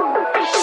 Oh,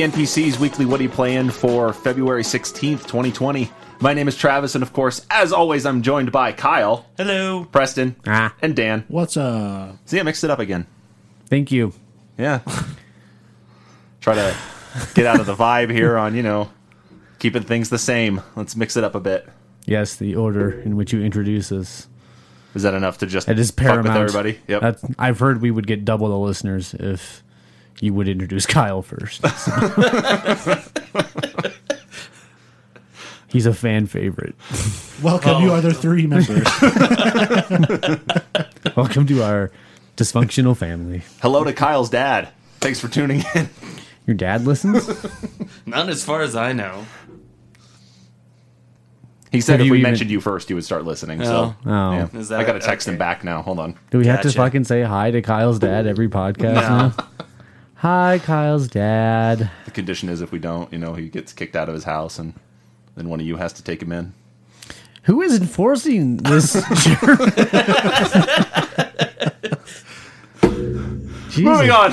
the NPC's weekly What Are You Playing for February 16th, 2020. My name is Travis, and of course, as always, I'm joined by Kyle, Hello. Preston, Ah. and Dan. What's uh See, I mixed it up again. Thank you. Yeah. Try to get out of the vibe here on, you know, keeping things the same. Let's mix it up a bit. Yes, the order in which you introduce us. Is that enough to just It is fuck paramount. with everybody? Yep. That's, I've heard we would get double the listeners if you would introduce Kyle first. He's a fan favorite. welcome you other three members. Welcome to our dysfunctional family. Hello to Kyle's dad. Thanks for tuning in. Your dad listens? Not as far as I know. He said Have if we even- mentioned you first, he would start listening. So, Oh. oh. yeah. Is that I got to it? text him back now. Hold on. Do we have to fucking say hi to Kyle's dad every podcast No. now? Hi, Kyle's dad. The condition is if we don't, you know, he gets kicked out of his house, and then one of you has to take him in. Who is enforcing this? Moving on.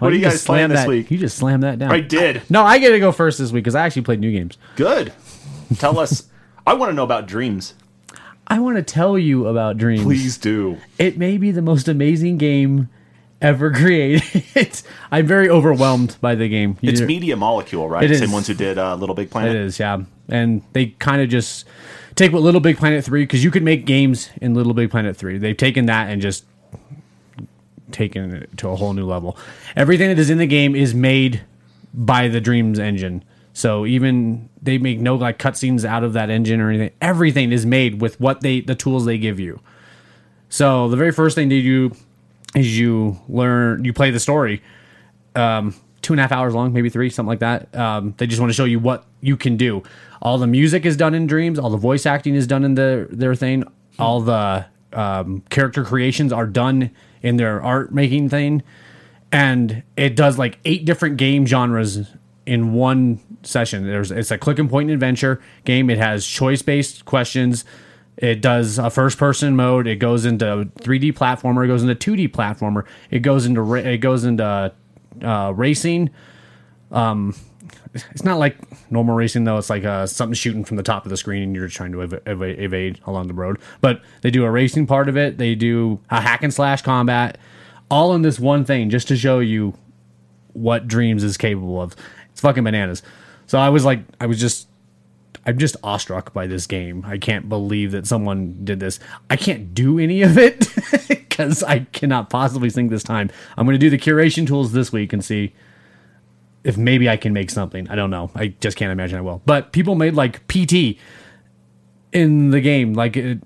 What are you guys slam this that- week? You just slammed that down. I did. No, I get to go first this week because I actually played new games. Good. Tell us. I want to know about dreams. I want to tell you about Dreams. Please do. It may be the most amazing game ever created. I'm very overwhelmed by the game. You It's know- Media Molecule, right? It is. Same ones who did uh, Little Big Planet. is, yeah. And they kind of just take what Little Big Planet 3, because you could make games in Little Big Planet 3. They've taken that and just taken it to a whole new level. Everything that is in the game is made by the Dreams engine. So even they make no like cutscenes out of that engine or anything. Everything is made with what they the tools they give you. So the very first thing they do is you learn you play the story um, two and a half hours long, maybe three, something like that. Um, they just want to show you what you can do. All the music is done in Dreams. All the voice acting is done in their their thing. All the um, character creations are done in their art making thing, and it does like eight different game genres in one session. There's it's a click and point adventure game. It has choice based questions. It does a first person mode. It goes into 3D platformer. It goes into 2D platformer. It goes into ra- it goes into uh, racing. Um, it's not like normal racing though. It's like uh, something shooting from the top of the screen and you're trying to ev- ev- evade along the road. But they do a racing part of it. They do a hack and slash combat, all in this one thing, just to show you what Dreams is capable of. It's fucking bananas. So I was like, I was just, I'm just awestruck by this game. I can't believe that someone did this. I can't do any of it because I cannot possibly think this time. I'm going to do the curation tools this week and see if maybe I can make something. I don't know. I just can't imagine I will. But people made like PT in the game, like it,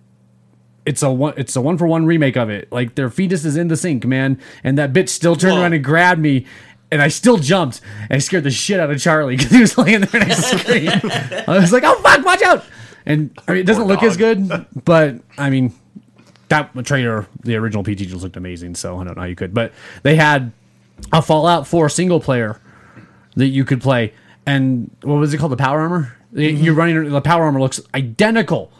it's a one it's a one for one remake of it. Like their fetus is in the sink, man, and that bitch still turned Whoa. around and grabbed me. And I still jumped and I scared the shit out of Charlie because he was laying there next to the screen. I was like, "Oh fuck, watch out!" And I mean, it doesn't Poor look as good, but I mean, that trailer, the original PT just looked amazing. So I don't know how you could, but they had a Fallout 4 single player that you could play, and what was it called? The power armor. You're running the power armor looks identical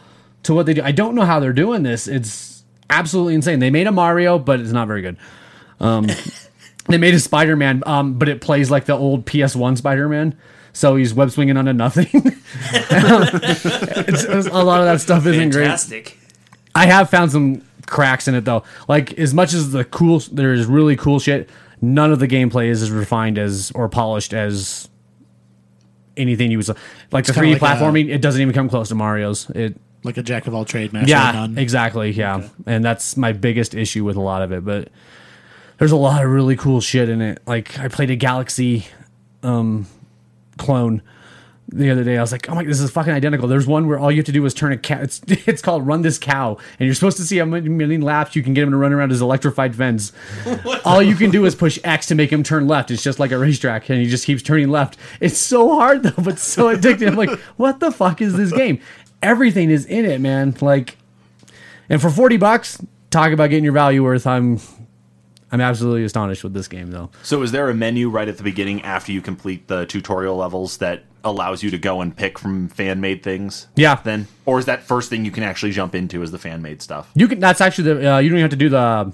to what they do. I don't know how they're doing this. It's absolutely insane. They made a Mario, but it's not very good. Um, they made a Spider Man, um, but it plays like the old PS1 Spider Man. So he's web swinging onto nothing. it's, it's- a lot of that stuff isn't great. Fantastic. I have found some cracks in it though. Like as much as the cool, there is really cool shit. None of the gameplay is as refined as or polished as anything you was like the kinda 3D like a- platforming. it doesn't even come close to Mario's. It like a jack of all trade, master yeah, none. exactly. Yeah, and that's my biggest issue with a lot of it. But there's a lot of really cool shit in it. Like I played a Galaxy um, clone the other day. I was like, oh my, this is fucking identical. There's one where all you have to do is turn a cow. It's it's called Run This Cow, and you're supposed to see how many million laps you can get him to run around his electrified fence. all you can do is push X to make him turn left. It's just like a racetrack, and he just keeps turning left. It's so hard though, but so addictive. I'm like, what the fuck is this game? Everything is in it, man. Like, and for forty bucks, talk about getting your value worth. I'm I'm absolutely astonished with this game though. So is there a menu right at the beginning after you complete the tutorial levels that allows you to go and pick from fan made things? Yeah. Then, or is that first thing you can actually jump into is the fan made stuff? You can. That's actually the. Uh, you don't even have to do the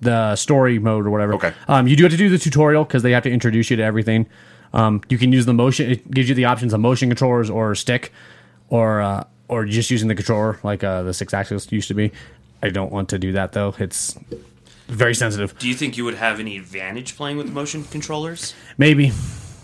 the story mode or whatever. Okay. Um, you do have to do the tutorial because they have to introduce you to everything. Um, you can use the motion. It gives you the options of motion controllers or stick, or uh, or just using the controller like uh, the six axis used to be. I don't want to do that though. It's very sensitive. Do you think you would have any advantage playing with motion controllers? Maybe.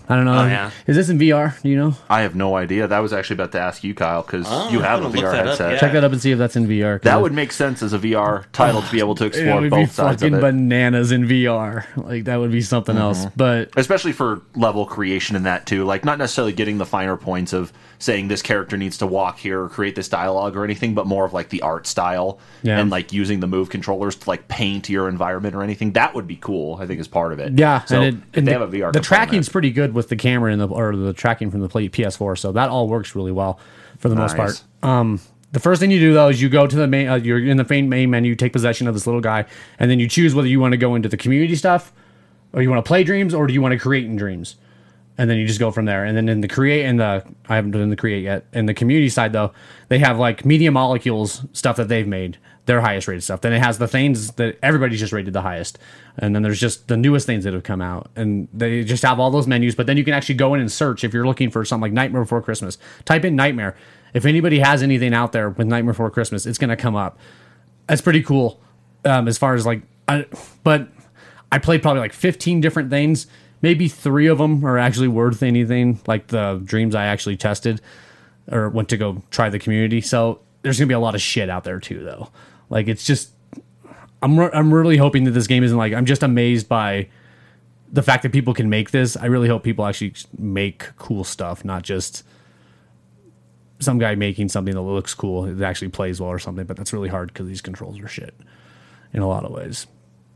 I don't know. Oh, yeah. Is this in VR? Do you know? I have no idea. That was actually about to ask you, Kyle, because Oh, you have a VR that up, headset. yeah. Check that up and see if that's in VR. That would make sense as a VR title to be able to it explore would be both sides fucking of it. bananas in VR. Like that would be something mm-hmm. else. But especially for level creation in that too like not necessarily getting the finer points of saying this character needs to walk here or create this dialogue or anything but more of like the art style Yeah. and like using the move controllers to like paint your environment or anything that would be cool i think is part of it Yeah, so and, it, if and they the, have a vr the component- tracking's pretty good with the camera and the or the tracking from the play, PS4, so that all works really well for the most part. Um, the first thing you do though is you go to the main, uh, you're in the main main menu, take possession of this little guy, and then you choose whether you want to go into the community stuff, or you want to play dreams, or do you want to create in dreams, and then you just go from there. And then in the create and the I haven't done the create yet. In the community side though, they have like media molecules stuff that they've made, their highest rated stuff. Then it has the things that everybody's just rated the highest, and then there's just the newest things that have come out, and they just have all those menus. But then you can actually go in and search if you're looking for something like Nightmare Before Christmas. Type in Nightmare. If anybody has anything out there with Nightmare Before Christmas, it's gonna come up. That's pretty cool. Um, as far as like, I, but I played probably like 15 different things. Maybe three of them are actually worth anything, like the dreams I actually tested or went to go try the community. So there's gonna be a lot of shit out there too, though. Like it's just, I'm re- I'm really hoping that this game isn't like I'm just amazed by the fact that people can make this. I really hope people actually make cool stuff, not just some guy making something that looks cool that actually plays well or something. But that's really hard because these controls are shit in a lot of ways.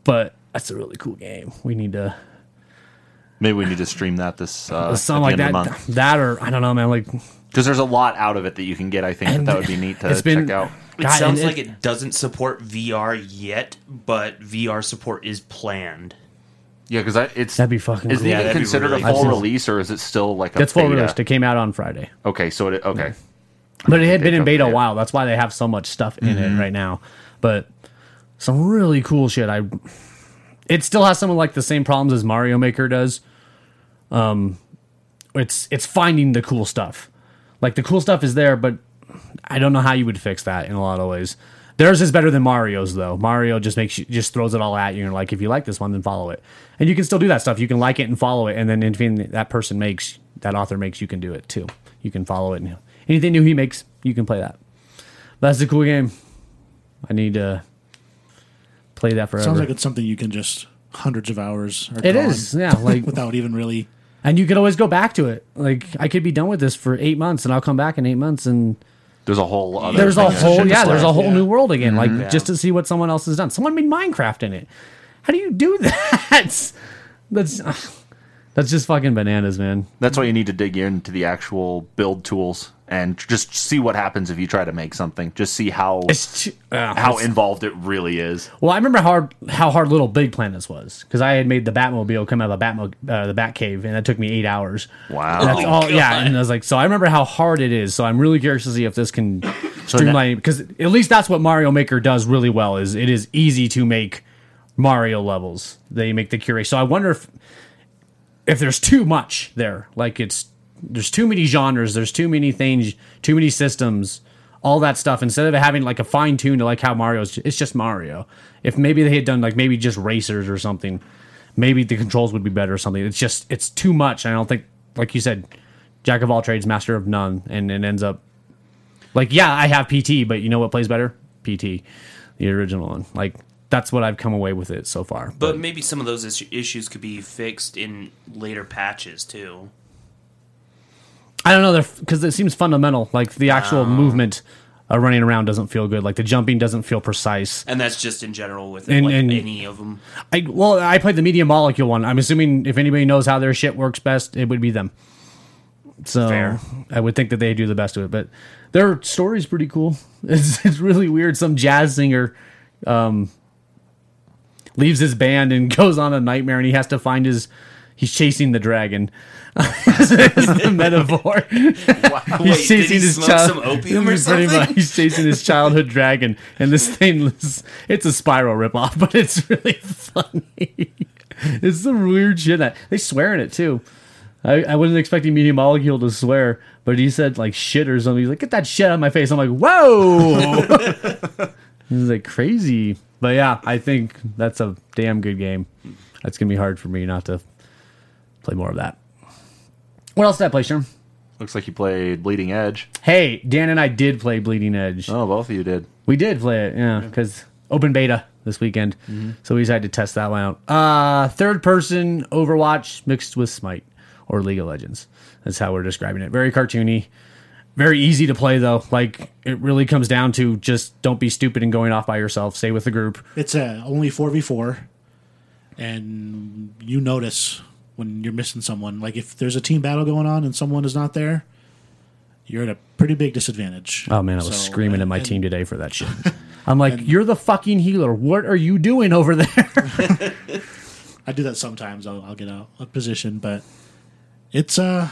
But that's a really cool game. We need to maybe we need to stream that this uh, something like that. That or I don't know, man. Like because there's a lot out of it that you can get i think that, that would be neat to it's been- check out It God, sounds and like it doesn't support VR yet, but VR support is planned. yeah because it's That'd be fucking is cool. it Yeah, even considered really a full release or is it still like a That's full beta? released. It came out on Friday, okay so it okay but it had been in beta a while. That's why they have so much stuff in Mm-hmm. it right now. But some really cool shit. I. It still has some of like the same problems as Mario Maker does. Um, it's it's finding the cool stuff. Like the cool stuff is there, but I don't know how you would fix that in a lot of ways. Theirs is better than Mario's though. Mario just makes you just throws it all at you and like if you like this one, then follow it. And you can still do that stuff. You can like it and follow it, and then anything that person makes, that author makes, you can do it too. You can follow it and anything new he makes, you can play that. That's a cool game. I need to play that forever. Sounds like it's something you can just hundreds of hours. Are it yeah. Like without even really. and you could always go back to it. Like I could be done with this for eight months, and I'll come back in eight months, and there's a whole other there's a thing whole yeah, there's a whole yeah. new world again. Mm-hmm. Like just to see what someone else has done. Someone made Minecraft in it. How do you do that? That's that's just fucking bananas, man. That's why you need to dig into the actual build tools and just see what happens if you try to make something. Just see how It's too, uh, how it's- involved it really is. well. I remember how hard how hard Little Big Planets was because I had made the Batmobile come out of the Batmo, uh, the Batcave, and that took me eight hours. Wow. And that's Oh, all. Yeah, and I was like, so I remember how hard it is. So I'm really curious to see if this can now- streamline because at least that's what Mario Maker does really well. Is it is easy to make Mario levels. They make the curation. So I wonder if if there's too much there, like it's there's too many genres, there's too many things, too many systems, all that stuff. Instead of having like a fine tune to like how Mario's, it's just Mario. If maybe they had done like maybe just racers or something, maybe the controls would be better or something. It's just it's too much. I don't think, like you said, jack of all trades, master of none, and it ends up like yeah, I have PT, but you know what plays better? PT, the original one. Like that's what I've come away with it so far. But maybe some of those is- issues could be fixed in later patches too. I don't know, because it seems fundamental. Like the actual movement uh, running around doesn't feel good. Like the jumping doesn't feel precise. And that's just in general with And- like and- any of them. I well, I played the Media Molecule one. I'm assuming if anybody knows how their shit works best, it would be them. So Fair. I would think that they do the best of it. But their story's pretty cool. It's it's really weird. Some jazz singer um, leaves his band and goes on a nightmare, and he has to find his. He's chasing the dragon. is the metaphor. He's Wait, did he smoke some Pretty much. He's chasing his childhood dragon, and this thing is it's a spiral ripoff, but it's really funny. it's some weird shit. That, they swear in it too. I, I wasn't expecting Media Molecule to swear, but he said like shit or something. He's like, "Get that shit out of my face!" I'm like, "Whoa!" He's like crazy, but yeah, I think that's a damn good game. That's gonna be hard for me not to play more of that. What else did I play, Sherm? Looks like you played Bleeding Edge. Hey, Dan and I did play Bleeding Edge. Oh, both of you did. We did play it, yeah, because open beta this weekend, so we decided to test that one out. Uh, third person Overwatch mixed with Smite or League of Legends. That's how we're describing it. Very cartoony, very easy to play though. Like it really comes down to just don't be stupid and going off by yourself. Stay with the group. It's uh, only four v four, and you notice when you're missing someone. Like if there's a team battle going on and someone is not there, you're at a pretty big disadvantage. Oh man, I was So, screaming at my and team today for that shit. I'm like, you're the fucking healer. What are you doing over there? I do that sometimes. I'll, I'll get out of position, but it's uh,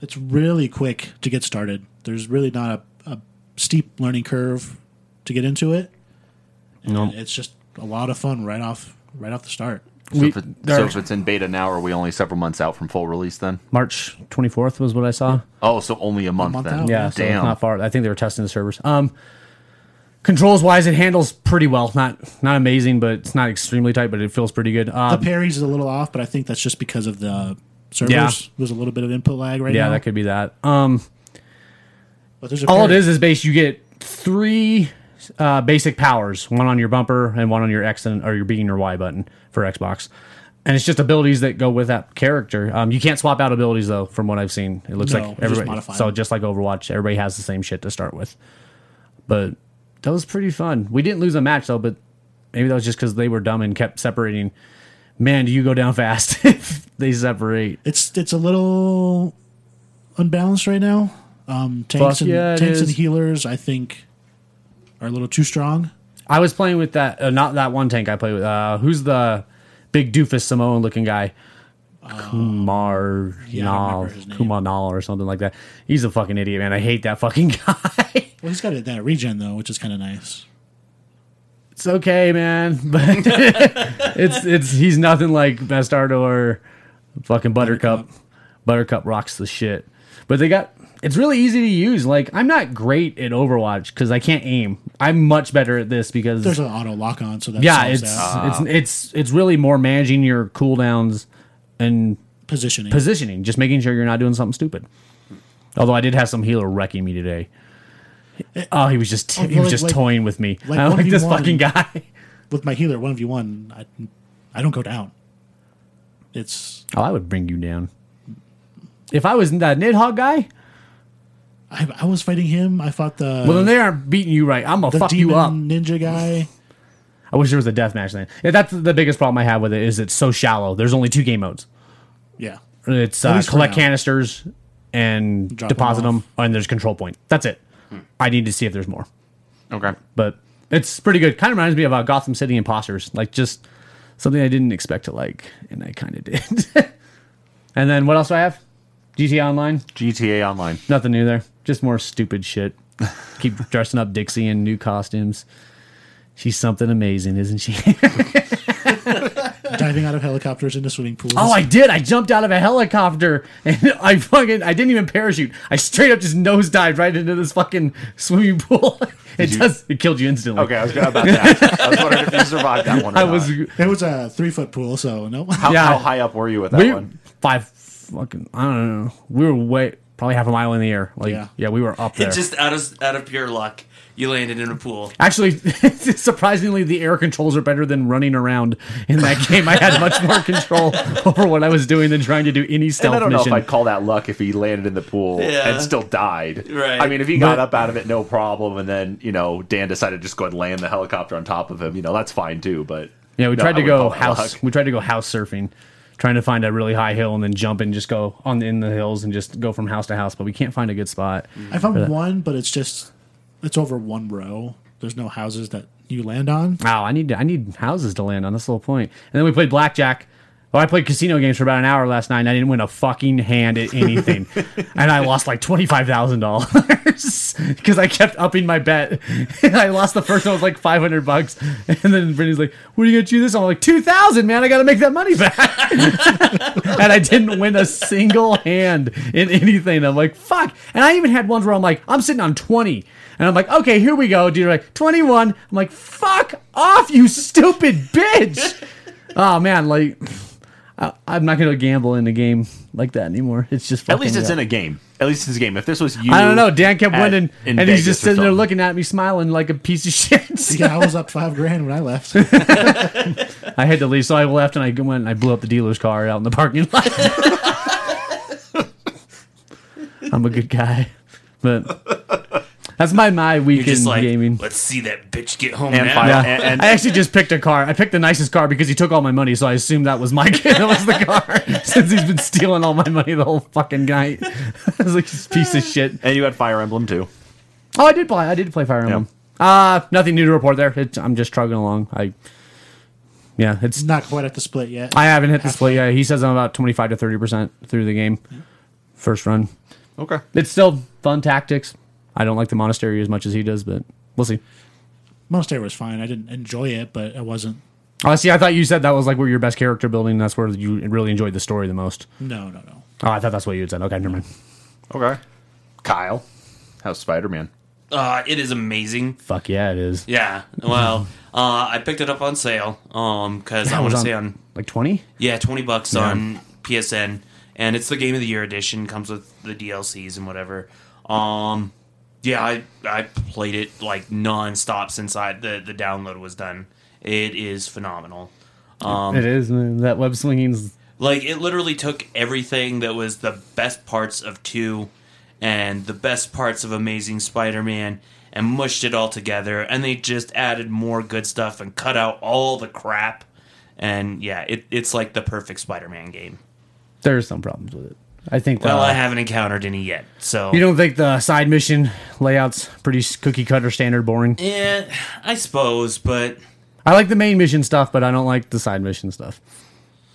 it's really quick to get started. There's really not a, a steep learning curve to get into it. And No. it's just a lot of fun right off right off the start. So, We- if, it, so if it's in beta now, are we only several months out from full release then? March 24th was what I saw. Oh, so only a month, month then. out. Yeah, so it's Damn. not far. I think they were testing the servers. Um, controls wise, it handles pretty well. Not not amazing, but it's not extremely tight. But it feels pretty good. The Um, parries is a little off, but I think that's just because of the servers. Yeah. There's a little bit of input lag right yeah, now. that could be that. Um, But there's all it is is base. You get three uh, basic powers: one on your bumper and one on your X and or your B and your Y button for Xbox. And it's just abilities that go with that character. Um, you can't swap out abilities though, from what I've seen. It looks No, like everybody. modify So just like Overwatch, everybody has the same shit to start with. But that was pretty fun. We didn't lose a match though, but maybe that was just because they were dumb and kept separating. Man, do you go down fast if they separate? It's it's a little unbalanced right now. Um, tanks Fuck and yeah, it tanks and is. healers, I think, are a little too strong. I was playing with that, uh, not that one tank I played with. Uh, who's the big doofus Samoan looking guy? Kumar yeah, I don't Nal, remember his name. Kumar Nal or something like that. He's a fucking idiot, man. I hate that fucking guy. Well, he's got it that regen though, which is kind of nice. It's okay, man, but it's it's he's nothing like Bastardo or fucking Buttercup. Buttercup. Buttercup rocks the shit. But they got it's really easy to use. Like I'm not great at Overwatch because I can't aim. I'm much better at this because There's an auto lock on, so that yeah, it's it's it's it's really more managing your cooldowns and positioning. positioning, just making sure you're not doing something stupid. Although I did have some healer wrecking me today. Oh, he was just Oh, he was like- just like- toying with me. like I don't like this 1v1. fucking guy. With my healer, one v one, I I don't go down. It's Oh, I would bring you down. If I was that Nidhogg guy, I, I was fighting him. I fought the well then they aren't beating you right. I'm gonna fuck you up. ninja guy. I wish there was a deathmatch then. Yeah, that's the biggest problem I have with it is it's so shallow. There's only two game modes. Yeah, It's uh, collect canisters and Drop deposit them, off. and there's control point. That's it. I need to see if there's more, Okay. but it's pretty good. Kind of reminds me of uh, Gotham City Impostors, like just something I didn't expect to like, and I kind of did. and then what else do I have? GTA Online, GTA Online. nothing new there. Just more stupid shit. Keep dressing up Dixie in new costumes. She's something amazing, isn't she? diving out of helicopters into swimming pools. Oh, I did. I jumped out of a helicopter and I fucking I didn't even parachute. I straight up just nosedived right into this fucking swimming pool. It you- does. It killed you instantly. Okay, I was gonna about that. I was wondering if you survived that one. Or I not. was It was a three foot pool, so no. How, yeah. how high up were you with that we one? five fucking I don't know. We were way probably half a mile in the air. Like yeah, Yeah. we were up there. It just out of out of pure luck, You landed in a pool. Actually, surprisingly, the air controls are better than running around in that game. I had much more control over what I was doing than trying to do any And stealth I don't know if I'd call that luck if he landed in the pool Yeah. and still died. Right. I mean, if he got But- up out of it, no problem, and then you know Dan decided to just go and land the helicopter on top of him. You know, that's fine too. But yeah, we no, tried to go house. luck. We tried to go house surfing, trying to find a really high hill and then jump and just go on in the hills and just go from house to house. But we can't find a good spot. I found one, but it's just it's over one row. There's no houses that you land on. Wow, I need to, I need houses to land on. That's the whole point. And then we played blackjack. Well, I played casino games for about an hour last night. and I didn't win a fucking hand at anything, and I lost like twenty five thousand dollars because I kept upping my bet. And I lost the first one was like five hundred bucks, and then Brittany's like, "What are you gonna do this?" I'm like, 2000 man. I got to make that money back." and I didn't win a single hand in anything. I'm like, "Fuck!" And I even had ones where I'm like, "I'm sitting on 20." And I'm like, okay, here we go, dude. Like 21. I'm like, fuck off, you stupid bitch. oh man, like I, I'm not gonna gamble in a game like that anymore. It's just At least it's in a game. At least it's a game. If this was you, I don't know. Dan kept at- winning, in and he's just sitting there looking at me, smiling like a piece of shit. Yeah, I was up five grand when I left. I had to leave, so I left and I went and I blew up the dealer's car out in the parking lot. I'm a good guy, but that's my my You're weekend just like, gaming. let's see that bitch get home And now. file- Yeah, and- and- I actually just picked a car. I picked the nicest car because he took all my money, so I assumed that was my that was the car since he's been stealing all my money the whole fucking night. I was like this piece of shit. And you had Fire Emblem too. Oh, I did play. I did play Fire Emblem. Uh nothing new to report there. It's, I'm just trugging along. I yeah, it's Not quite at the split yet. I haven't hit the split yet. He says I'm about 25 to 30 percent through the game, first run. Okay. It's still fun tactics. I don't like the monastery as much as he does, but we'll see. Monastery was fine. I didn't enjoy it, but it wasn't. Oh, see, I thought you said that was like where your best character building. That's where you really enjoyed the story the most. No, no, no. Oh, I thought that's what you had said. Okay, never mind. Okay. Kyle, how's Spider Man? Uh, it is amazing. Fuck yeah, it is. Yeah. Well, uh, I picked it up on sale. Um, because I want was to say on Like 20? yeah, twenty bucks on PSN, and it's the Game of the Year edition. Comes with the DLCs and whatever. Um, yeah, I I played it like nonstop since I the the download was done. It is phenomenal. Um, it is. man. That web slinging's. Like it literally took everything that was the best parts of two and the best parts of Amazing Spider-Man and mushed it all together and they just added more good stuff and cut out all the crap. And yeah, it, it's like the perfect Spider-Man game. There's some problems with it. I think. Well, uh, I haven't encountered any yet. So You don't think the side mission layout's pretty cookie cutter, standard, boring? Yeah, I suppose, but I like the main mission stuff, but I don't like the side mission stuff.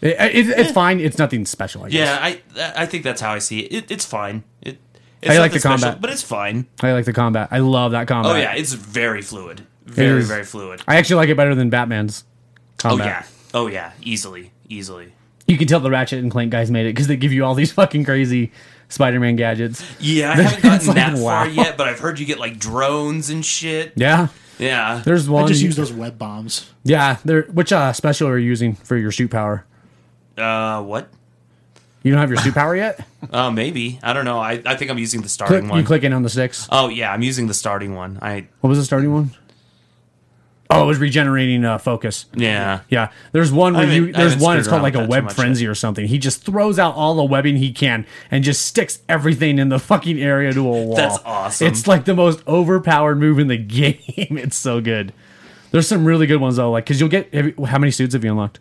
It, it, it's fine. It's nothing special. I guess. yeah, I I think that's how I see it. it it's fine. It it's I like the combat. but it's fine. I like the combat. I love that combat. Oh yeah, it's very fluid. Very very fluid. I actually like it better than Batman's Oh yeah. Oh yeah. Easily. Easily. You can tell the Ratchet and Clank guys made it because they give you all these fucking crazy Spider-Man gadgets. Yeah, I haven't gotten like, that wow. far yet, but I've heard you get like drones and shit. Yeah, Yeah. there's one. I just use those web bombs. Yeah, there. Which uh, special are you using for your suit power? Uh, what? You don't have your suit power yet. Uh, maybe. I don't know. I, I think I'm using the starting Click, one. you click in on the sticks. Oh yeah, I'm using the starting one. I What was the starting one? Oh, it was regenerating uh, focus. yeah. Yeah, there's one where you there's one. It's called like a with that too web frenzy or something. He just throws out all the webbing he can and just sticks everything in the fucking area to a wall. That's awesome. It's like the most overpowered move in the game. It's so good. There's some really good ones though, like because you'll get you- how many suits have you unlocked?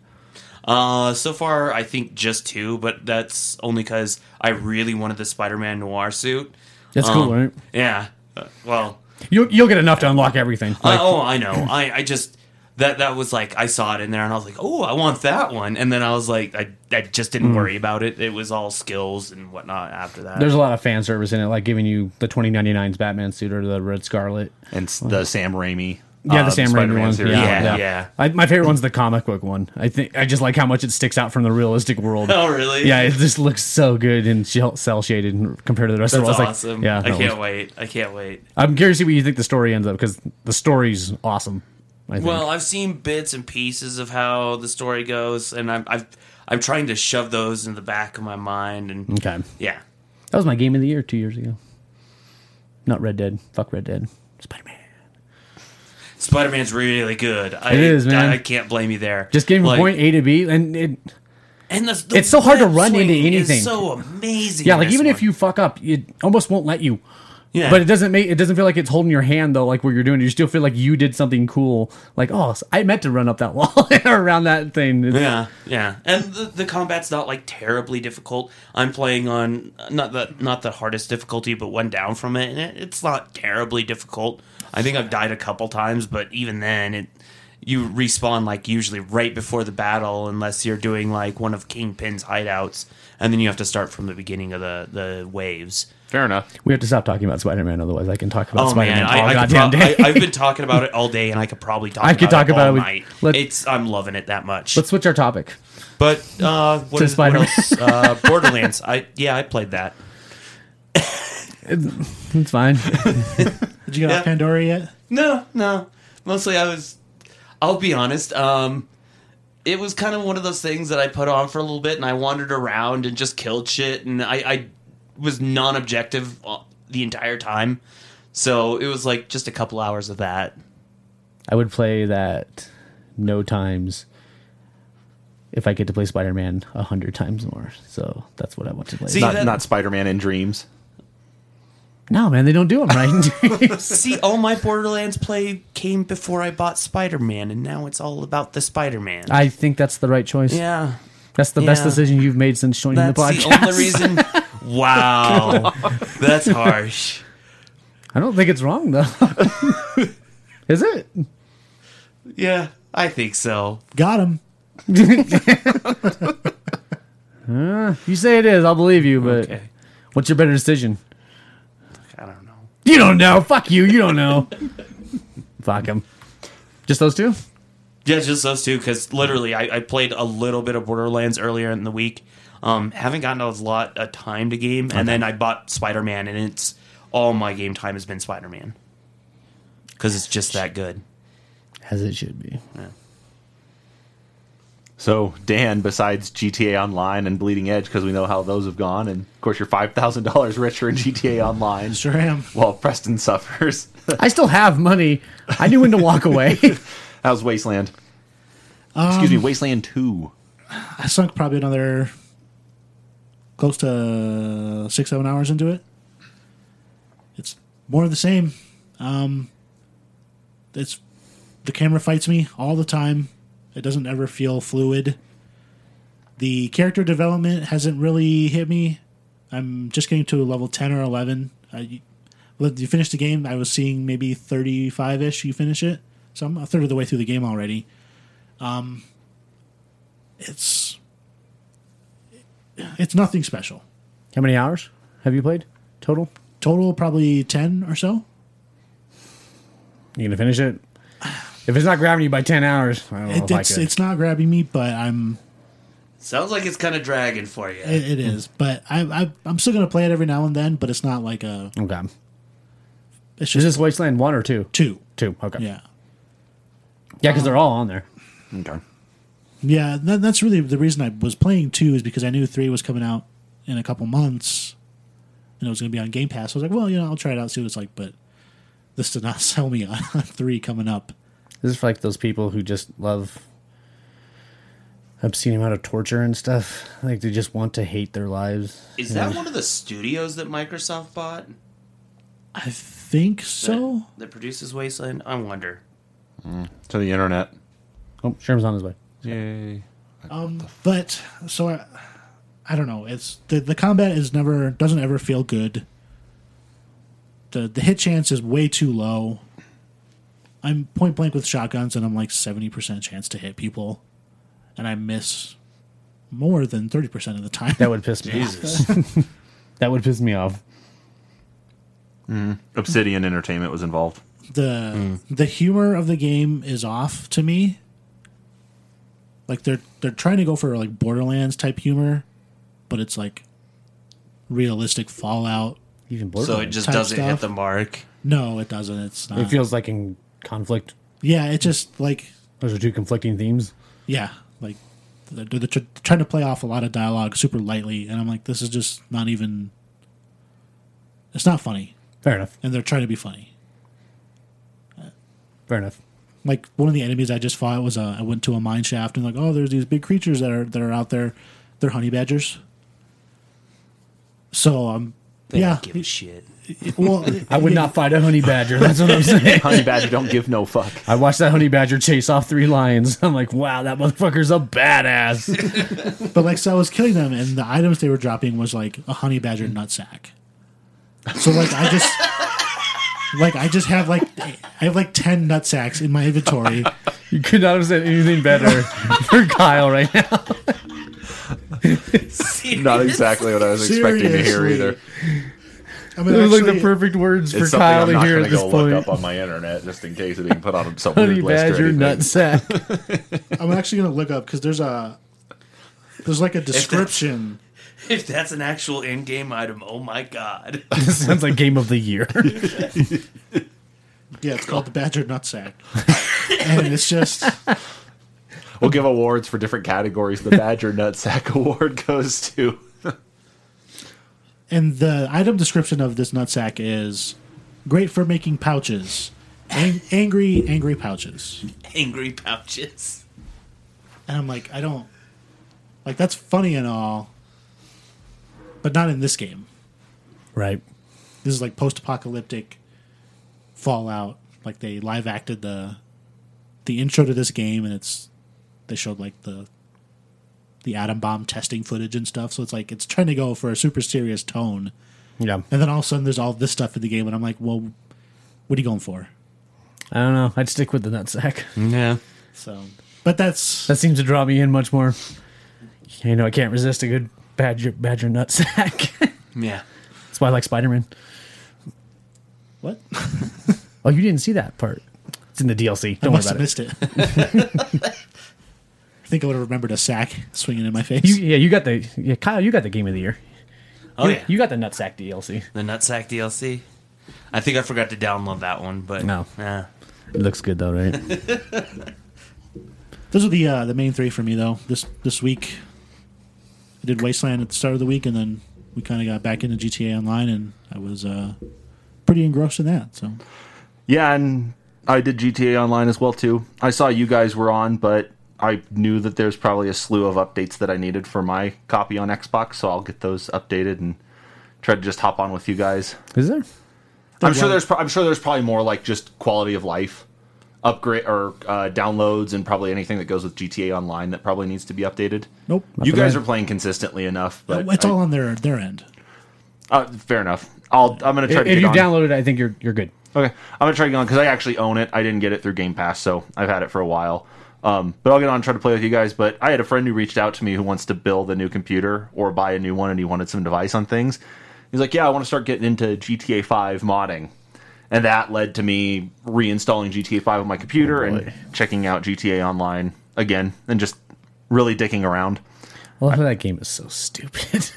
Uh, so far I think just two, but that's only because I really wanted the Spider-Man Noir suit. That's Um, cool, right? Yeah. Uh, well. You'll you'll get enough to unlock everything. I- Like, oh, I know. I I just. That, that was like I saw it in there and I was like, oh, I want that one, and then I was like, I, I just didn't hmm. worry about it. It was all skills and whatnot after that. There's a lot of fan service in it, like giving you the 2099's Batman suit or the Red Scarlet. And s- the Sam Raimi. Yeah, uh, the Sam Raimi Spider-Man one. series. Yeah, Yeah, yeah. yeah. I, my favorite one's the comic book one. I think I just like how much it sticks out from the realistic world. oh, really? Yeah, it just looks so good and cell shaded compared to the rest That's of the world. It's awesome. Like, yeah, I can't wait. I can't wait. I'm curious to see what you think the story ends up because the story's awesome. I think. Well, I've seen bits and pieces of how the story goes, and I'm I've, I'm trying to shove those in the back of my mind, and okay, yeah, that was my game of the year two years ago. Not Red Dead. Fuck Red Dead. Spider Man. Spider Man's really good. I, It is, man. I, I can't blame you there. Just getting from point A to B, and it, And the, the It's so hard to run into anything. so amazing. yeah, like even if you fuck up, it almost won't let you. yeah, But it doesn't make it doesn't feel like it's holding your hand though, like what you're doing. You still feel like you did something cool. Like, oh, I meant to run up that wall around that thing. It's- Yeah, yeah, and the, the combat's not like terribly difficult. I'm playing on not the not the hardest difficulty, but one down from it, and it, it's not terribly difficult. I think I've died a couple times, but even then, it you respawn like usually right before the battle, unless you're doing like one of Kingpin's hideouts, and then you have to start from the beginning of the the waves. Fair enough. We have to stop talking about Spider Man, otherwise I can talk about Oh Spider Man man, all I, I could goddamn prob- day. I, I've been talking about it all day, and I could probably talk. I could talk it about all it. night. Let's- It's I'm loving it that much. Let's switch our topic. But uh, what, To is, what Spider-Man. else? Uh, Borderlands. I yeah, I played that. It's fine. Did you get Yeah. off Pandora yet? No, no. Mostly I was. I'll be honest. Um, it was kind of one of those things that I put on for a little bit, and I wandered around and just killed shit, and I, I was non-objective uh, the entire time. So it was like just a couple hours of that. I would play that no times if I get to play Spider Man a hundred times more. So that's what I want to play. See, Not, that- not Spider Man in dreams. No, man, they don't do them right. See, all my Borderlands play came before I bought Spider-Man, and now it's all about the Spider-Man. I think that's the right choice. yeah. That's the best Yeah. decision you've made since joining That's the the, podcast. only reason. Wow, that's harsh. I don't think it's wrong though. Is it? Yeah, I think so. Got him. Uh, you say it is, I'll believe you. But Okay, what's your better decision? I don't know. You don't know. Fuck you. You don't know. Fuck him. Just those two? Yeah, just those two. Because literally, I, I played a little bit of Borderlands earlier in the week. Um, haven't gotten a lot of time to game, and then I bought Spider Man, and it's all my game time has been Spider Man because it's just that good. As it should be. So, Dan, besides GTA Online and Bleeding Edge, because we know how those have gone, and of course, you're $5,000 richer in GTA Online, Sure am. while Preston suffers. I still have money. I knew when to walk away. How's Wasteland? Excuse me, Wasteland 2. I sunk probably another close to six, seven hours into it. It's more of the same. Um, it's the camera fights me all the time. It doesn't ever feel fluid. The character development hasn't really hit me. I'm just getting to level ten or eleven. I, well, you finish the game. I was seeing maybe thirty-five ish. You finish it, so I'm a third of the way through the game already. Um, it's it's nothing special. How many hours have you played total? Total probably ten or so. You gonna finish it? If it's not grabbing you by ten hours, I don't know It, if I it's could. it's not grabbing me, but I'm Sounds like it's kind of dragging for you. it, it is. But I, I I'm still gonna play it every now and then. But it's not like a okay. it's Is just this Wasteland one or two? two. Two. Okay. Yeah, Yeah, because they're um, all on there. Okay. yeah. That, that's really the reason I was playing two is because I knew three was coming out in a couple months, and it was gonna be on Game Pass. I was like, well, you know, I'll try it out, see what it's like. But this did not sell me on three coming up. This is for like those people who just love obscene amount of torture and stuff. Like they just want to hate their lives. Is that one of the studios that Microsoft bought? I think so. That, that produces Wasteland? I wonder. To the internet. Oh, Sherm's on his way. Yay. Um, but so I, I don't know. It's the the combat is never doesn't ever feel good. The the hit chance is way too low. I'm point blank with shotguns, and I'm like seventy percent chance to hit people, and I miss more than thirty percent of the time. That would piss me Jesus. off. That would piss me off. Mm. Obsidian Entertainment was involved. the mm. the humor of the game is off to me. Like they're they're trying to go for like Borderlands type humor, but it's like realistic Fallout. Even Borderlands. so it just doesn't hit the mark. No, it doesn't. It's not. it feels like in conflict. yeah, it just like Those are two conflicting themes. yeah, like they're, they're tr- trying to play off a lot of dialogue super lightly, and I'm like, this is just not even. It's not funny, Fair enough. and they're trying to be funny. Fair enough. like one of the enemies I just fought was a, I went to a mine shaft and like oh there's these big creatures that are that are out there. They're honey badgers. So um They yeah don't give a shit. well I would not fight a honey badger. That's what I'm saying. Honey Badger don't give no fuck. I watched that honey badger chase off three lions. I'm like, wow, that motherfucker's a badass. But like, so I was killing them, and the items they were dropping was like a honey badger nutsack. So like, I just, like, I just have like, I have like ten nutsacks in my inventory. you could not have said anything better for Kyle right now. Not exactly what I was expecting to hear Seriously. either. I mean, Those are like actually, the perfect words for It's something Kyle I'm to not hear going at to this go point. look up on my internet just in case it didn't put on some honey weird list or badger anything. nutsack. I'm actually gonna look up because there's a, there's like a description. If that's an actual in-game item, oh my god! this sounds like game of the year. Yeah, it's called the badger nutsack, and it's just We'll give awards for different categories. The Badger Nutsack Award goes to. And the item description of this nutsack is great for making pouches. Ang- angry, angry pouches. Angry pouches. And I'm like, I don't. Like, that's funny and all, but not in this game. right. This is like post apocalyptic Fallout. Like, they live acted the the intro to this game, and it's. They showed, like, the. The atom bomb testing footage and stuff, so it's like it's trying to go for a super serious tone, Yeah. and then all of a sudden there's all this stuff in the game, and I'm like, well, what are you going for? I don't know. I'd stick with the nutsack. Yeah. So, but that's That seems to draw me in much more. You know, I can't resist a good badger badger nutsack. Yeah. That's why I like Spider Man. what Oh, you didn't see that part. It's in the DLC. Don't worry must have about it. missed it. I think I would have remembered a sack swinging in my face. You, yeah, you got the yeah, Kyle. You got the game of the year. Oh you, yeah. you got the nutsack DLC. The Nutsack DLC. I think I forgot to download that one, but No. Yeah. It looks good though, right? Those are the uh, the main three for me though. This this week, I did Wasteland at the start of the week, and then we kind of got back into GTA Online, and I was uh, pretty engrossed in that. So Yeah, and I did GTA Online as well too. I saw you guys were on, but I knew that there's probably a slew of updates that I needed for my copy on Xbox, so I'll get those updated and try to just hop on with you guys. Is there? I'm sure there's pro- I'm sure there's probably more like just quality of life upgrade or uh, downloads and probably anything that goes with GTA Online that probably needs to be updated. nope, You guys that. are playing consistently enough, but it's I- all on their their end. uh, fair enough. I'll I'm gonna try If, to if you on. download it, I think you're you're good. Okay, I'm gonna try to get on because I actually own it. I didn't get it through Game Pass, so I've had it for a while. Um, but I'll get on and try to play with you guys. But I had a friend who reached out to me who wants to build a new computer or buy a new one, and he wanted some device on things. He's like, "Yeah, I want to start getting into GTA 5 modding," and that led to me reinstalling GTA 5 on my computer and checking out GTA Online again, and just really dicking around. Well, that game is so stupid.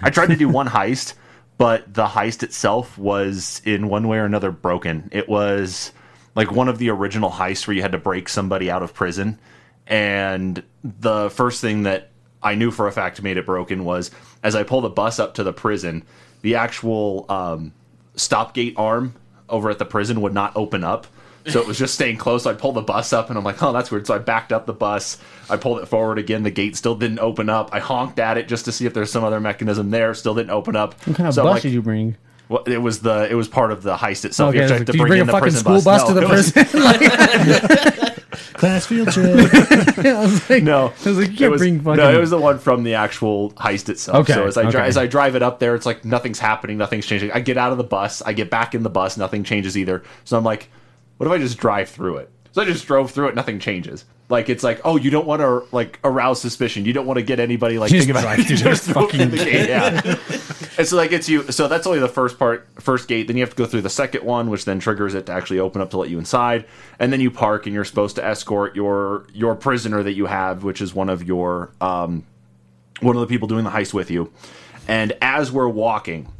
I tried to do one heist, but the heist itself was in one way or another broken. It was like one of the original heists where you had to break somebody out of prison. And the first thing that I knew for a fact made it broken was as I pull the bus up to the prison, the actual um, stop gate arm over at the prison would not open up. So it was just staying close. So I pulled the bus up and I'm like, oh, that's weird. So I backed up the bus. I pulled it forward again. The gate still didn't open up. I honked at it just to see if there's some other mechanism there. Still didn't open up. what kind of so bus like, did you bring? Well, it was the it was part of the heist itself. Okay, you have to, I was have like, to you bring, bring in a the fucking prison school bus to No, the it was- prison? Class field trip. I was like, No, I was like, you can't was, bring fucking. no, it was the one from the actual heist itself. Okay, So as I dri- okay. as I drive it up there, it's like nothing's happening, nothing's changing. I get out of the bus, I get back in the bus, nothing changes either. So I'm like, what if I just drive through it? So I just drove through it, nothing changes. Like it's like, oh, you don't want to like arouse suspicion. You don't want to get anybody like Just think about drive through just fucking- the gate. Yeah. it's like it's you. So that's only the first part, first gate. Then you have to go through the second one, which then triggers it to actually open up to let you inside. And then you park, and you're supposed to escort your your prisoner that you have, which is one of your um, one of the people doing the heist with you. And as we're walking,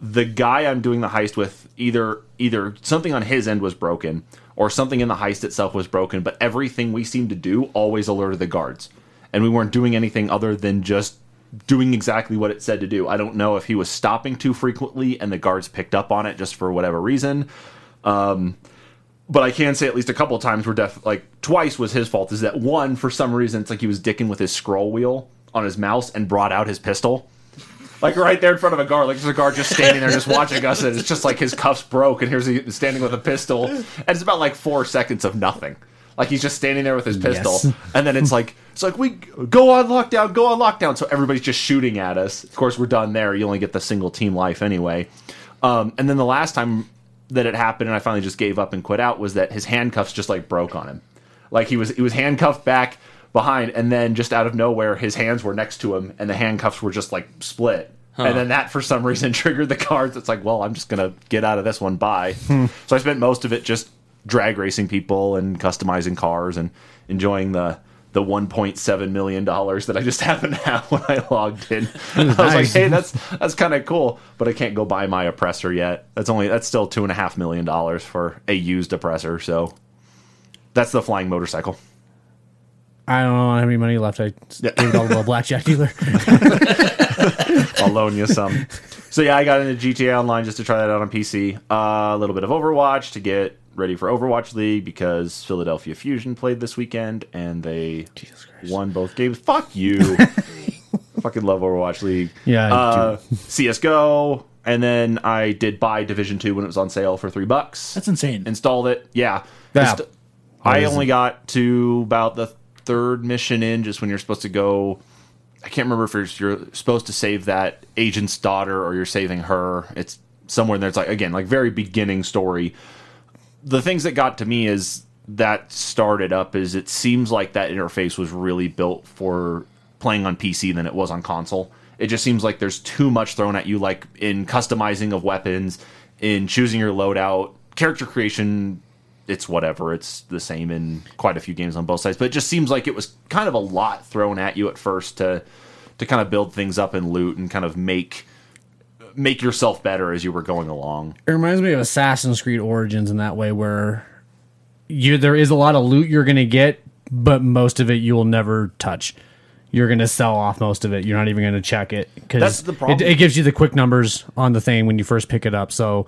the guy I'm doing the heist with either either something on his end was broken or something in the heist itself was broken, but everything we seemed to do always alerted the guards. And we weren't doing anything other than just doing exactly what it said to do. I don't know if he was stopping too frequently and the guards picked up on it just for whatever reason. Um, but I can say at least a couple times were def like twice was his fault. Is that one for some reason it's like he was dicking with his scroll wheel on his mouse and brought out his pistol. Like right there in front of a guard, like there's a guard just standing there, just watching us, and it's just like his cuffs broke, and here's he standing with a pistol, and it's about like four seconds of nothing. Like he's just standing there with his pistol, Yes. and then it's like it's like we go on lockdown, go on lockdown. So everybody's just shooting at us. Of course, we're done there. You only get the single team life anyway. Um, and then the last time that it happened, and I finally just gave up and quit out, was that his handcuffs just like broke on him. Like he was he was handcuffed back behind, and then just out of nowhere, his hands were next to him, and the handcuffs were just like split. And then that, for some reason, triggered the cards. It's like, well, I'm just gonna get out of this one. Bye. Hmm. so I spent most of it just drag racing people and customizing cars and enjoying the the 1.7 million dollars that I just happened to have when I logged in. I was like, hey, that's that's kind of cool, but I can't go buy my oppressor yet. That's only that's still two and a half million dollars for a used oppressor. So that's the flying motorcycle. I don't have any money left. I Yeah. gave it all to a blackjack dealer. I'll loan you some. So yeah, I got into GTA Online just to try that out on PC. Uh, a little bit of Overwatch to get ready for Overwatch League because Philadelphia Fusion played this weekend and they won both games. Fuck you. Fucking love Overwatch League. Yeah, Uh, CS:GO, and then I did buy Division Two when it was on sale for three bucks. That's insane. Installed it. Yeah. I only got to about the third mission in, just when you're supposed to go. I can't remember if you're, supposed to save that agent's daughter or you're saving her. It's somewhere in there. It's like again, like very beginning story. The things that got to me is that started up is it seems like that interface was really built for playing on PC than it was on console. It just seems like there's too much thrown at you, like in customizing of weapons, in choosing your loadout, character creation. It's whatever. It's the same in quite a few games on both sides, but it just seems like it was kind of a lot thrown at you at first to to kind of build things up and loot and kind of make make yourself better as you were going along. It reminds me of Assassin's Creed Origins in that way, where you there is a lot of loot you're gonna get, but most of it you will never touch. You're gonna sell off most of it. You're not even gonna check it because That's the problem. It, it gives you the quick numbers on the thing when you first pick it up. So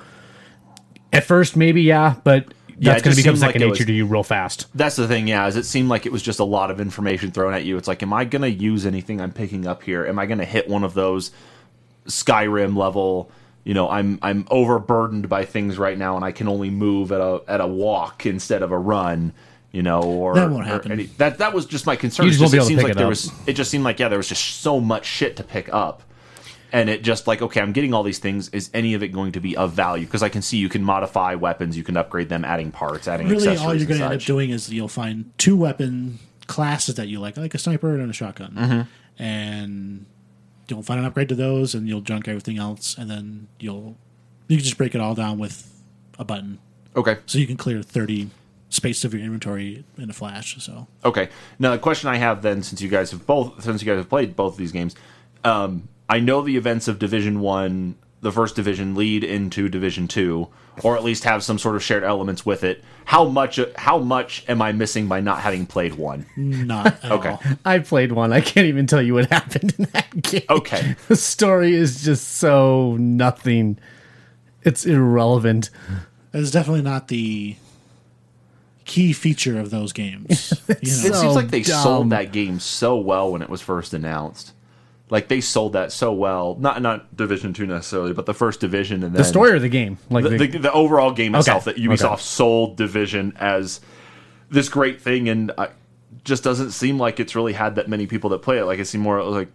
at first, maybe yeah, but Yeah, that's it gonna become seemed like nature was- to you real fast. That's the thing, yeah, is it seemed like it was just a lot of information thrown at you. It's like, am I going to use anything I'm picking up here? Am I going to hit one of those Skyrim level? You know, I'm I'm overburdened by things right now, and I can only move at a at a walk instead of a run. You know, or That won't happen. any- that that was just my concern. You It's just won't just- be it able to seems pick like it there up. was. It just seemed like yeah, there was just so much shit to pick up and it just like okay i'm getting all these things is any of it going to be of value because i can see you can modify weapons you can upgrade them adding parts adding really, all you're going to end up doing is you'll find two weapon classes that you like, like a sniper and a shotgun, Mm-hmm. and you'll find an upgrade to those, and you'll junk everything else, and then you'll you can just break it all down with a button, okay so you can clear thirty space of your inventory in a flash. So Okay. Now the question I have then, since you guys have both, since you guys have played both of these games, um, I know the events of Division One, the first division, lead into Division Two, or at least have some sort of shared elements with it. How much? How much am I missing by not having played one? not at Okay. all. I played one. I can't even tell you what happened in that game. Okay. The story is just so nothing. It's irrelevant. It's definitely not the key feature of those games. You It know? So seems like they dumb. sold that game so well when it was first announced. Like they sold that so well. Not not Division Two necessarily, but the first division and then The story or the game? Like the, the, the, the overall game itself that Okay, Ubisoft okay. sold Division as this great thing, and I, just doesn't seem like it's really had that many people that play it. Like it seemed more like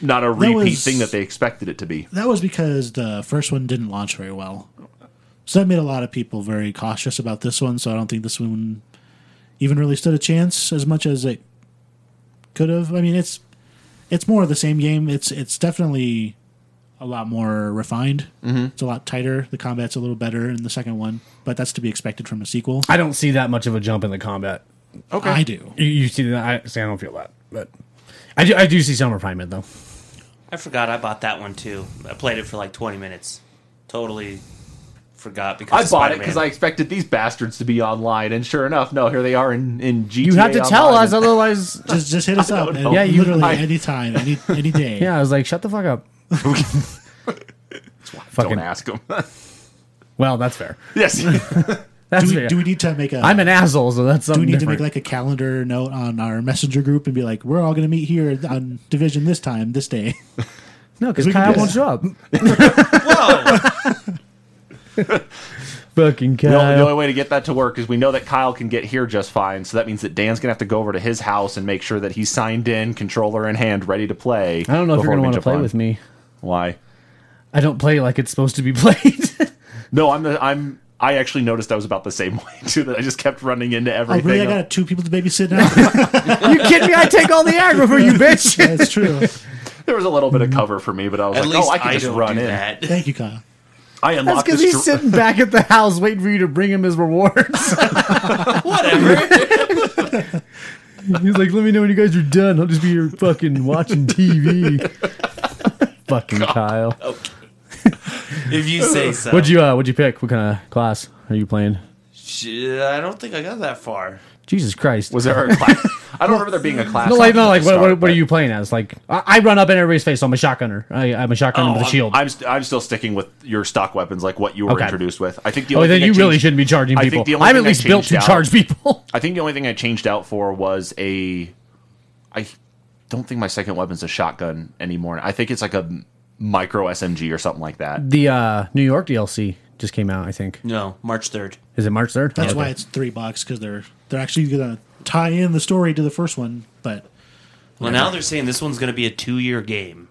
not a repeat was- thing that they expected it to be. that was because the first one didn't launch very well. So that made a lot of people very cautious about this one. So I don't think this one even really stood a chance as much as it could have. I mean, it's it's more of the same game. It's it's definitely a lot more refined. Mm-hmm. It's a lot tighter. The combat's a little better in the second one, but that's to be expected from a sequel. I don't see that much of a jump in the combat. Okay, I do. You, you see that? I see. I don't feel that, but I do. I do see some refinement though. I forgot I bought that one too. I played it for like 20 minutes. Totally forgot because I of bought it Spider-Man. because I expected these bastards to be online, and sure enough, no, here they are in in GTA. You have to tell us, otherwise. Just just hit us up. know. And Yeah, you- literally I- any time, any any day. yeah, I was like, shut the fuck up. Don't Fucking. ask them. Well, that's fair. yes. That's do, we, fair. do we need to make a? I'm an asshole, so that's do we need different. to make like a calendar note on our messenger group and be like, we're all going to meet here on division this time, this day? no, because Kyle won't show up. Whoa! Fucking The only, the only way to get that to work is we know that Kyle can get here just fine. So that means that Dan's gonna have to go over to his house and make sure that he's signed in, controller in hand, ready to play. I don't know if you're gonna want to play Fun. with me. Why? I don't play like it's supposed to be played. No, I'm the I'm. I actually noticed I was about the same way too. That I just kept running into Oh, everything. really? I got two people to babysit now. you kidding me? I take all the aggro for you, bitch. That's true. there was a little bit of mm-hmm. cover for me, but I was At like, oh, I can I just don't run do in. that. Thank you, Kyle. I That's unlocked because this. he's dr- sitting back at the house waiting for you to bring him his rewards. Whatever. he's like, let me know when you guys are done. I'll just be here fucking watching TV. fucking Kyle. if you say so. What'd you uh, what'd you pick? What kind of class are you playing? Shit, I don't think I got that far. Jesus Christ. Was there a class? I don't remember there being a class. no, like, no, like, what, start, what, what are you playing as? Like, I, I run up in everybody's face, so I'm a shotgunner. I, I'm a shotgunner Oh, with a I'm- shield. I'm st- I'm still sticking with your stock weapons, like what you were Okay. introduced with. I think the oh, only then thing I you really changed- shouldn't be charging I think people. the only I'm at least built to out- charge people. I think the only thing I changed out for was a. I don't think my second weapon's a shotgun anymore. I think it's like a micro SMG or something like that. the uh, New York DLC just came out, I think. No, March 3rd. Is it March 3rd? That's Okay. why it's three bucks because they're they're actually going to tie in the story to the first one. But Well, now they're saying this one's going to be a two year game.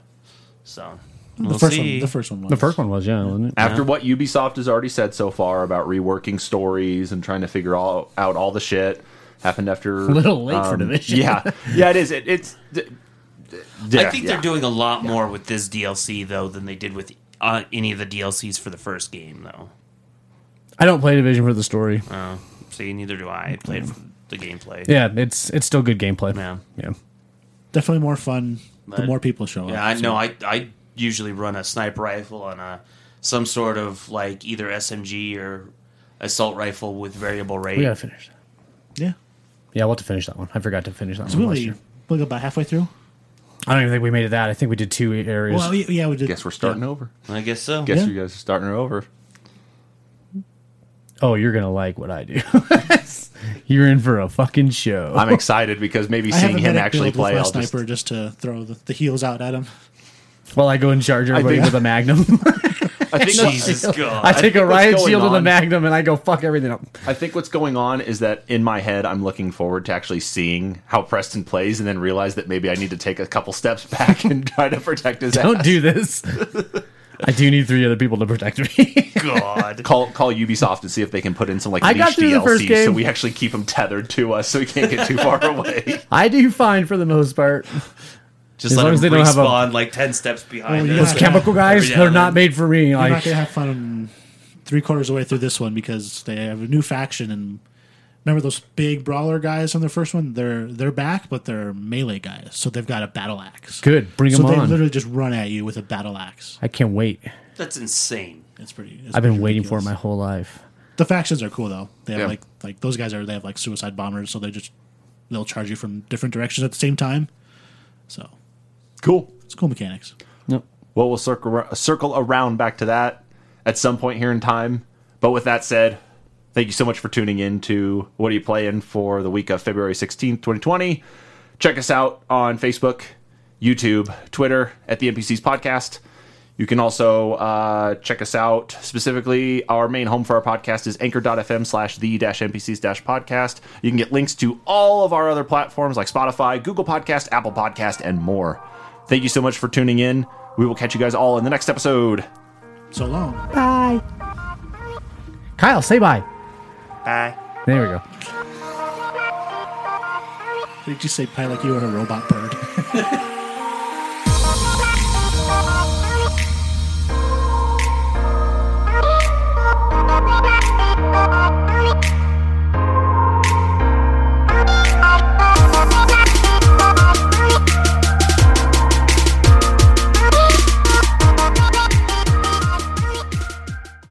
So, we'll the first see. one, the first one, was. The first one was, yeah, wasn't it? After what Ubisoft has already said so far about reworking stories and trying to figure all out all the shit happened after um, A little late for Division. Yeah, yeah, it is. It, it's. d- d- I yeah, think yeah. they're doing a lot more with this DLC, though, than they did with uh, any of the DLCs for the first game, though. I don't play Division for the story. Uh, see, neither do I. I played for the gameplay. Yeah, it's it's still good gameplay. Yeah. Yeah. definitely more fun the more people show up. Yeah, I so- know. I I usually run a sniper rifle and a some sort of like either SMG or assault rifle with variable rate. We gotta finish that. Yeah, Yeah, we'll have to finish that one. I forgot to finish that so one. we last only year. look about halfway through. I don't even think we made it that. I think we did two areas. Well, yeah, we did. Guess we're starting yeah. over. I guess so. Guess Yeah. you guys are starting over. oh, you're gonna like what I do. you're in for a fucking show. I'm excited because maybe seeing him actually play, I'll just sniper just... to throw the, the heels out at him. While I go and charge everybody think- with a magnum. I think Jesus God. I take a riot shield and a magnum and I go fuck everything up. I think what's going on is that in my head, I'm looking forward to actually seeing how Preston plays, and then realize that maybe I need to take a couple steps back and try to protect his ass. Don't ass. do this. I do need three other people to protect me. God. Call call Ubisoft and see if they can put in some like I got through the first DLC so we actually keep him tethered to us so he can't get too far away. I do fine for the most part. Just As let long him as they don't have a- respawn like ten steps behind Oh, us. yeah. Those chemical guys, Every now they're and not then. made for me. You're not Like gonna have fun three quarters of the way through this one because they have a new faction and remember those big brawler guys on the first one? They're they're back, but they're melee guys, so they've got a battle axe. good, bring them on. So them they on. literally just run at you with a battle axe. I can't wait. That's insane. It's pretty. It's I've been pretty waiting for it ridiculous. my whole life. The factions are cool though. They have Yeah. like like those guys are they have like suicide bombers, so they just they'll charge you from different directions at the same time. So Cool. it's cool mechanics. Nope. Well, we'll circle circle around back to that at some point here in time. But with that said, thank you so much for tuning in to What Are You Playing for the week of February 16th, 2020. Check us out on Facebook, YouTube, Twitter at the NPCs Podcast. You can also uh, check us out specifically. Our main home for our podcast is anchor.fm slash the dash NPCs dash podcast. You can get links to all of our other platforms like Spotify, Google Podcast, Apple Podcast, and more. Thank you so much for tuning in. We will catch you guys all in the next episode. So long. Bye. Kyle, say bye. Bye. There we go. Did you say pie like you were a robot bird?